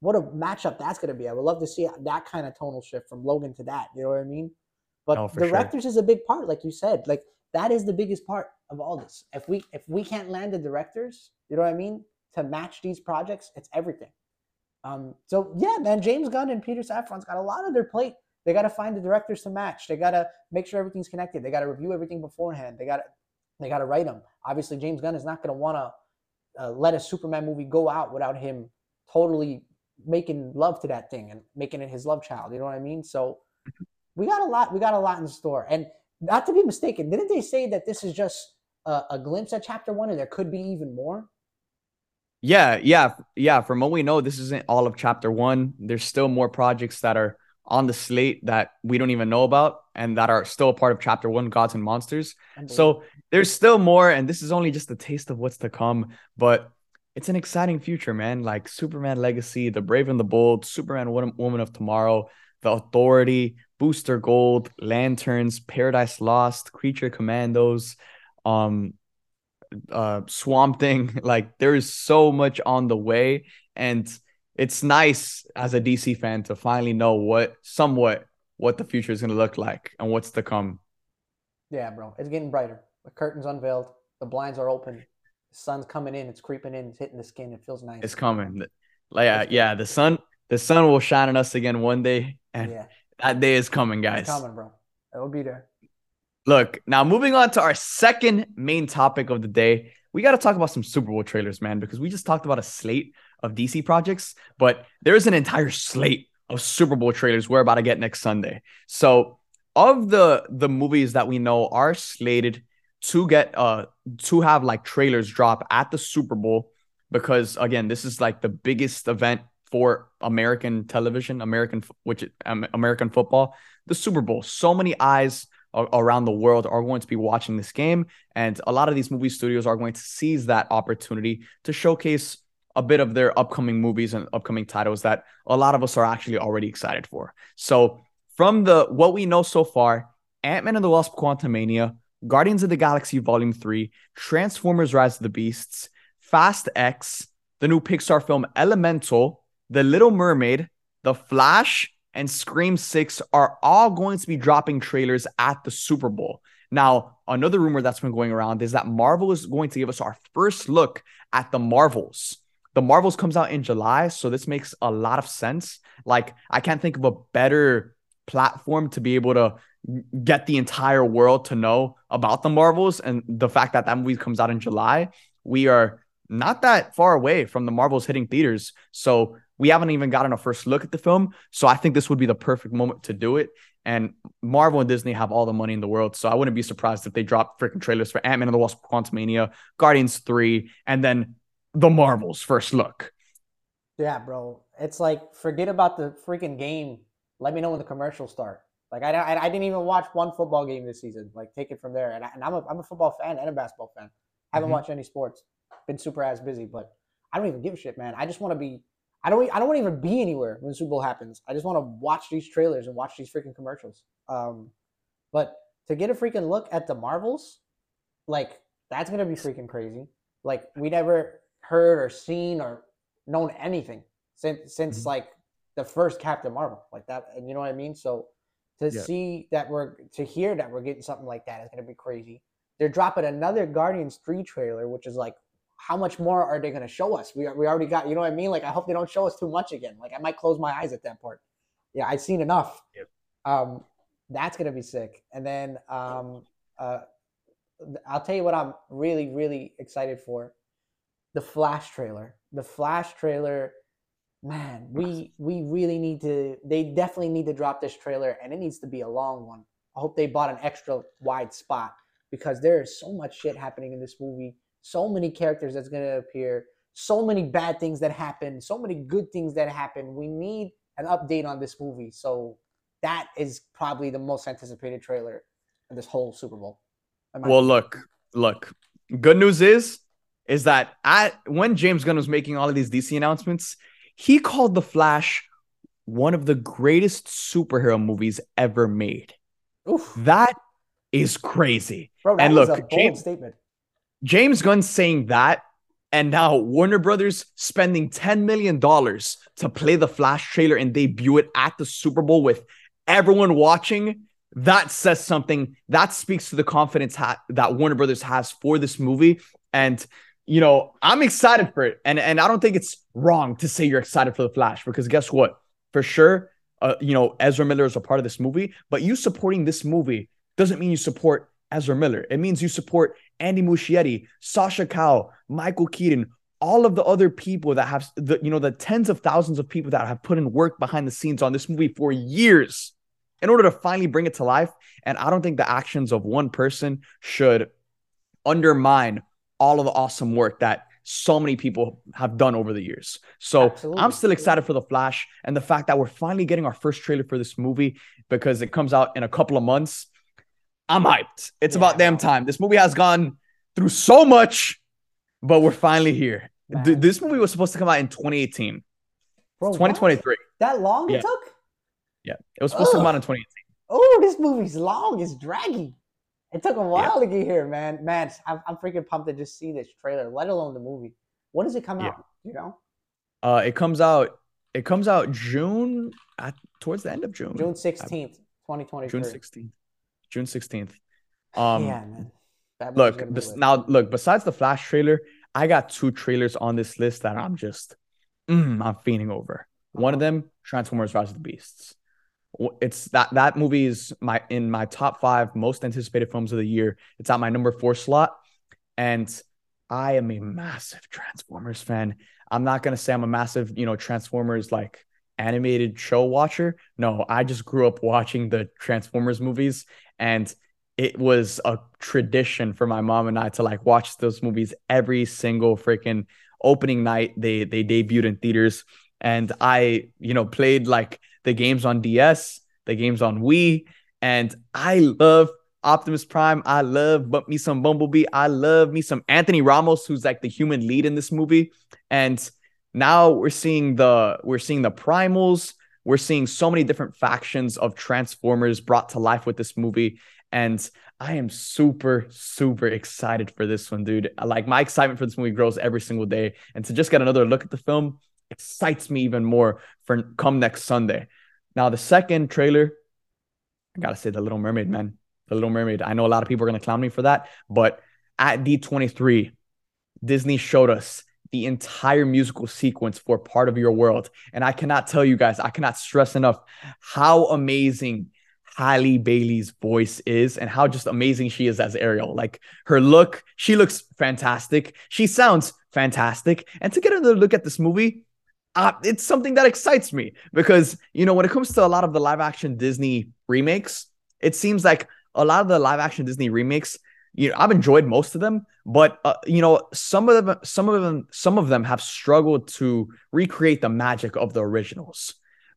S2: what a matchup that's going to be. I would love to see that kind of tonal shift from Logan to that. You know what I mean? But oh, directors sure. is a big part, like you said. Like that is the biggest part of all this. If we if we can't land the directors, you know what I mean, to match these projects, it's everything. Um, so yeah, man, James Gunn and Peter Safran's got a lot on their plate. They got to find the directors to match. They got to make sure everything's connected. They got to review everything beforehand. They got to they got to write them. Obviously, James Gunn is not going to want to uh, let a Superman movie go out without him totally making love to that thing and making it his love child. You know what I mean? So we got a lot. We got a lot in store. And not to be mistaken, didn't they say that this is just a, a glimpse at chapter one and there could be even more?
S1: Yeah, yeah, yeah. From what we know, this isn't all of chapter one. There's still more projects that are on the slate that we don't even know about and that are still a part of chapter one, Gods and Monsters. So there's still more, and this is only just a taste of what's to come. But it's an exciting future, man. Like Superman Legacy, The Brave and the Bold, Superman Woman of Tomorrow, The Authority, Booster Gold, Lanterns, Paradise Lost, Creature Commandos, um, uh, Swamp Thing. *laughs* Like there is so much on the way, and it's nice as a DC fan to finally know what somewhat what the future is going to look like and what's to come.
S2: Yeah, bro, it's getting brighter. The curtains unveiled, the blinds are open, the sun's coming in, it's creeping in, it's hitting the skin. It feels nice.
S1: It's coming. Like, uh, yeah, yeah, the sun, the sun will shine on us again one day, and yeah. That day is coming, guys.
S2: It's coming, bro. It'll be there.
S1: Look, now moving on to our second main topic of the day, we got to talk about some Super Bowl trailers, man, because we just talked about a slate of DC projects, but there's an entire slate of Super Bowl trailers we're about to get next Sunday. So, of the the movies that we know are slated to get uh to have like trailers drop at the Super Bowl, because again, this is like the biggest event for American television, American which um, American football, the Super Bowl. So many eyes around the world are going to be watching this game. And a lot of these movie studios are going to seize that opportunity to showcase a bit of their upcoming movies and upcoming titles that a lot of us are actually already excited for. So, from the what we know so far, Ant-Man and the Wasp Quantumania, Guardians of the Galaxy Volume 3, Transformers Rise of the Beasts, Fast X, the new Pixar film Elemental, The Little Mermaid, The Flash, and Scream 6 are all going to be dropping trailers at the Super Bowl. Now, another rumor that's been going around is that Marvel is going to give us our first look at the Marvels. The Marvels comes out in July, so this makes a lot of sense. Like, I can't think of a better platform to be able to get the entire world to know about the Marvels and the fact that that movie comes out in July. We are not that far away from the Marvels hitting theaters. So we haven't even gotten a first look at the film. So I think this would be the perfect moment to do it. And Marvel and Disney have all the money in the world. So I wouldn't be surprised if they drop freaking trailers for Ant Man and the Wasp Quantumania, Guardians 3, and then the Marvels first look.
S2: Yeah, bro. It's like, forget about the freaking game. Let me know when the commercials start. Like, I, I, I didn't even watch one football game this season. Like, take it from there. And, I, and I'm, a, I'm a football fan and a basketball fan. I Haven't mm-hmm. watched any sports. Been super ass busy, but I don't even give a shit, man. I just want to be I don't I don't want to even be anywhere when the Super Bowl happens. I just want to watch these trailers and watch these freaking commercials. Um, but to get a freaking look at the Marvels, like that's gonna be freaking crazy. Like we never heard or seen or known anything since since mm-hmm. like the first Captain Marvel, like that. And you know what I mean? So to yeah. see that we're to hear that we're getting something like that is gonna be crazy. They're dropping another Guardians 3 trailer, which is like how much more are they going to show us? We, we already got, you know what I mean? Like, I hope they don't show us too much again. Like, I might close my eyes at that part. Yeah, I've seen enough. Yep. Um, that's going to be sick. And then um, uh, I'll tell you what I'm really, really excited for the Flash trailer. The Flash trailer, man, we we really need to. They definitely need to drop this trailer, and it needs to be a long one. I hope they bought an extra wide spot because there is so much shit happening in this movie so many characters that's going to appear, so many bad things that happen, so many good things that happen. We need an update on this movie. So that is probably the most anticipated trailer in this whole Super Bowl.
S1: Well, look, look. Good news is is that at when James Gunn was making all of these DC announcements, he called The Flash one of the greatest superhero movies ever made. Oof. That is crazy.
S2: Bro, and look, James, statement.
S1: James Gunn saying that, and now Warner Brothers spending $10 million to play the Flash trailer and debut it at the Super Bowl with everyone watching. That says something. That speaks to the confidence ha- that Warner Brothers has for this movie. And, you know, I'm excited for it. And, and I don't think it's wrong to say you're excited for the Flash because guess what? For sure, uh, you know, Ezra Miller is a part of this movie, but you supporting this movie doesn't mean you support Ezra Miller. It means you support Andy Muschietti, Sasha Calle, Michael Keaton, all of the other people that have the you know the tens of thousands of people that have put in work behind the scenes on this movie for years in order to finally bring it to life. And I don't think the actions of one person should undermine all of the awesome work that so many people have done over the years. So Absolutely. I'm still excited for The Flash and the fact that we're finally getting our first trailer for this movie because it comes out in a couple of months. I'm hyped. It's yeah, about damn time. This movie has gone through so much, but we're finally here. this movie was supposed to come out in 2018. Bro, 2023. What?
S2: That long
S1: yeah.
S2: it took?
S1: Yeah. It was supposed Ugh. to come out in 2018.
S2: Oh, this movie's long. It's draggy. It took a while yeah. to get here, man. Man, I'm, I'm, freaking pumped to just see this trailer, let alone the movie. When does it come out? You know?
S1: Uh, it comes out. It comes out June at towards the end of June.
S2: June 16th, twenty twenty.
S1: June 16th. June 16th. Um,
S2: yeah, man.
S1: look, this, now look, besides the Flash trailer, I got two trailers on this list that I'm just mm, I'm fiending over. One of uh-huh. them, Transformers Rise of the Beasts. It's that that movie is my in my top five most anticipated films of the year. It's at my number four slot, and I am a massive Transformers fan. I'm not gonna say I'm a massive, you know, Transformers like animated show watcher. No, I just grew up watching the Transformers movies, and it was a tradition for my mom and I to like watch those movies every single freaking opening night. They they debuted in theaters, and I, you know, played like the games on DS, the games on Wii, and I love Optimus Prime. I love but me some Bumblebee. I love me some Anthony Ramos, who's like the human lead in this movie. And now we're seeing the we're seeing the primals. We're seeing so many different factions of Transformers brought to life with this movie. And I am super, super excited for this one, dude. Like my excitement for this movie grows every single day. And to just get another look at the film excites me even more for come next Sunday. Now, the second trailer, I gotta say, The Little Mermaid, man. The Little Mermaid. I know a lot of people are gonna clown me for that, but at D23, Disney showed us the entire musical sequence for Part of Your World. And I cannot tell you guys, I cannot stress enough how amazing Halle Bailey's voice is and how just amazing she is as Ariel. Like her look, she looks fantastic. She sounds fantastic. And to get another look at this movie, uh, it's something that excites me because, you know, when it comes to a lot of the live action Disney remakes, it seems like a lot of the live action Disney remakes, you know, I've enjoyed most of them, but uh, you know, some of them, some of them, some of them have struggled to recreate the magic of the originals.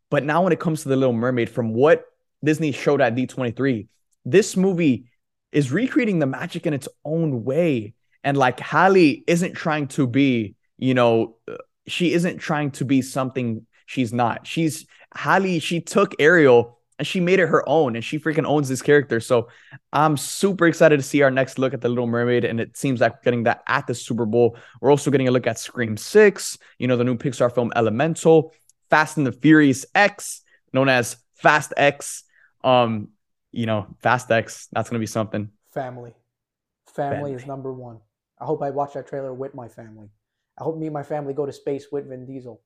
S1: But now, when it comes to the Little Mermaid, from what Disney showed at D23, this movie is recreating the magic in its own way. And like Halle isn't trying to be, you know, uh, she isn't trying to be something she's not. She's Halle, she took Ariel and she made it her own and she freaking owns this character. So I'm super excited to see our next look at the Little Mermaid. And it seems like we're getting that at the Super Bowl. We're also getting a look at Scream 6, you know, the new Pixar film Elemental, Fast and the Furious X, known as Fast X um, you know, Fast X, that's gonna be something.
S2: Family. Family, family. is number one. I hope I watch that trailer with my family. I hope me and my family go to space with Vin Diesel.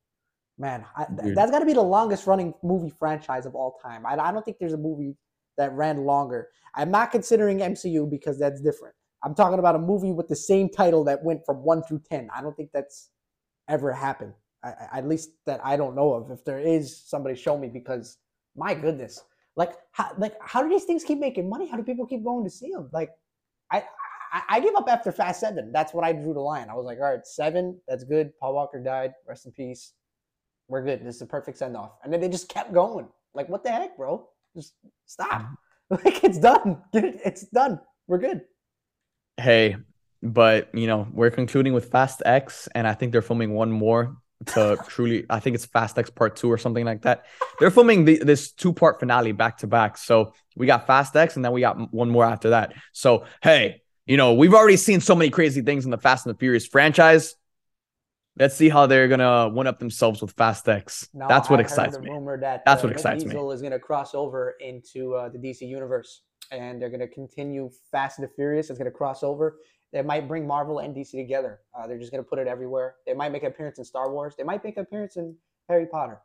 S2: Man, I, that's got to be the longest running movie franchise of all time. I, I don't think there's a movie that ran longer. I'm not considering MCU because that's different. I'm talking about a movie with the same title that went from one through ten. I don't think that's ever happened. I, at least that I don't know of. If there is, somebody show me because my goodness, like, how, like how do these things keep making money? How do people keep going to see them? Like, I, I, I give up after Fast Seven. That's what I drew the line. I was like, all right, seven, that's good. Paul Walker died. Rest in peace. We're good. This is a perfect send off. And then they just kept going. Like, what the heck, bro? Just stop. Mm-hmm. *laughs* Like, it's done. It's done. We're good.
S1: Hey, but you know, we're concluding with Fast X, and I think they're filming one more to *laughs* truly i think it's fast x part two or something like that they're filming the, this two part finale back to back so we got fast x and then we got one more after that so hey you know we've already seen so many crazy things in the fast and the furious franchise let's see how they're gonna one up themselves with fast x no, that's what I excites me rumor that that's uh, what excites
S2: Diesel
S1: me
S2: is gonna cross over into uh, the dc universe and they're gonna continue fast and the furious it's gonna cross over they might bring Marvel and DC together. Uh, they're just going to put it everywhere. They might make an appearance in Star Wars. They might make an appearance in Harry Potter.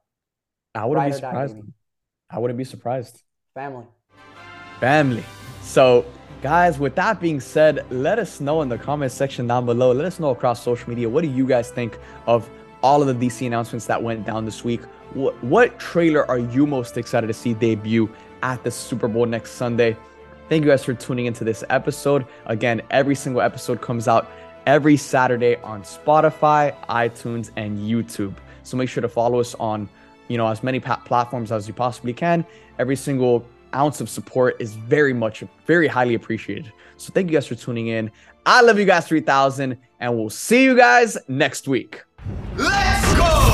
S1: I wouldn't be surprised. I wouldn't be surprised.
S2: Family.
S1: Family. So, guys, with that being said, let us know in the comment section down below. Let us know across social media. What do you guys think of all of the DC announcements that went down this week? What, what trailer are you most excited to see debut at the Super Bowl next Sunday? Thank you guys for tuning into this episode. Again, every single episode comes out every Saturday on Spotify, iTunes, and YouTube. So make sure to follow us on, you know, as many platforms as you possibly can. Every single ounce of support is very much, very highly appreciated. So thank you guys for tuning in. I love you guys 3000, and we'll see you guys next week. Let's go!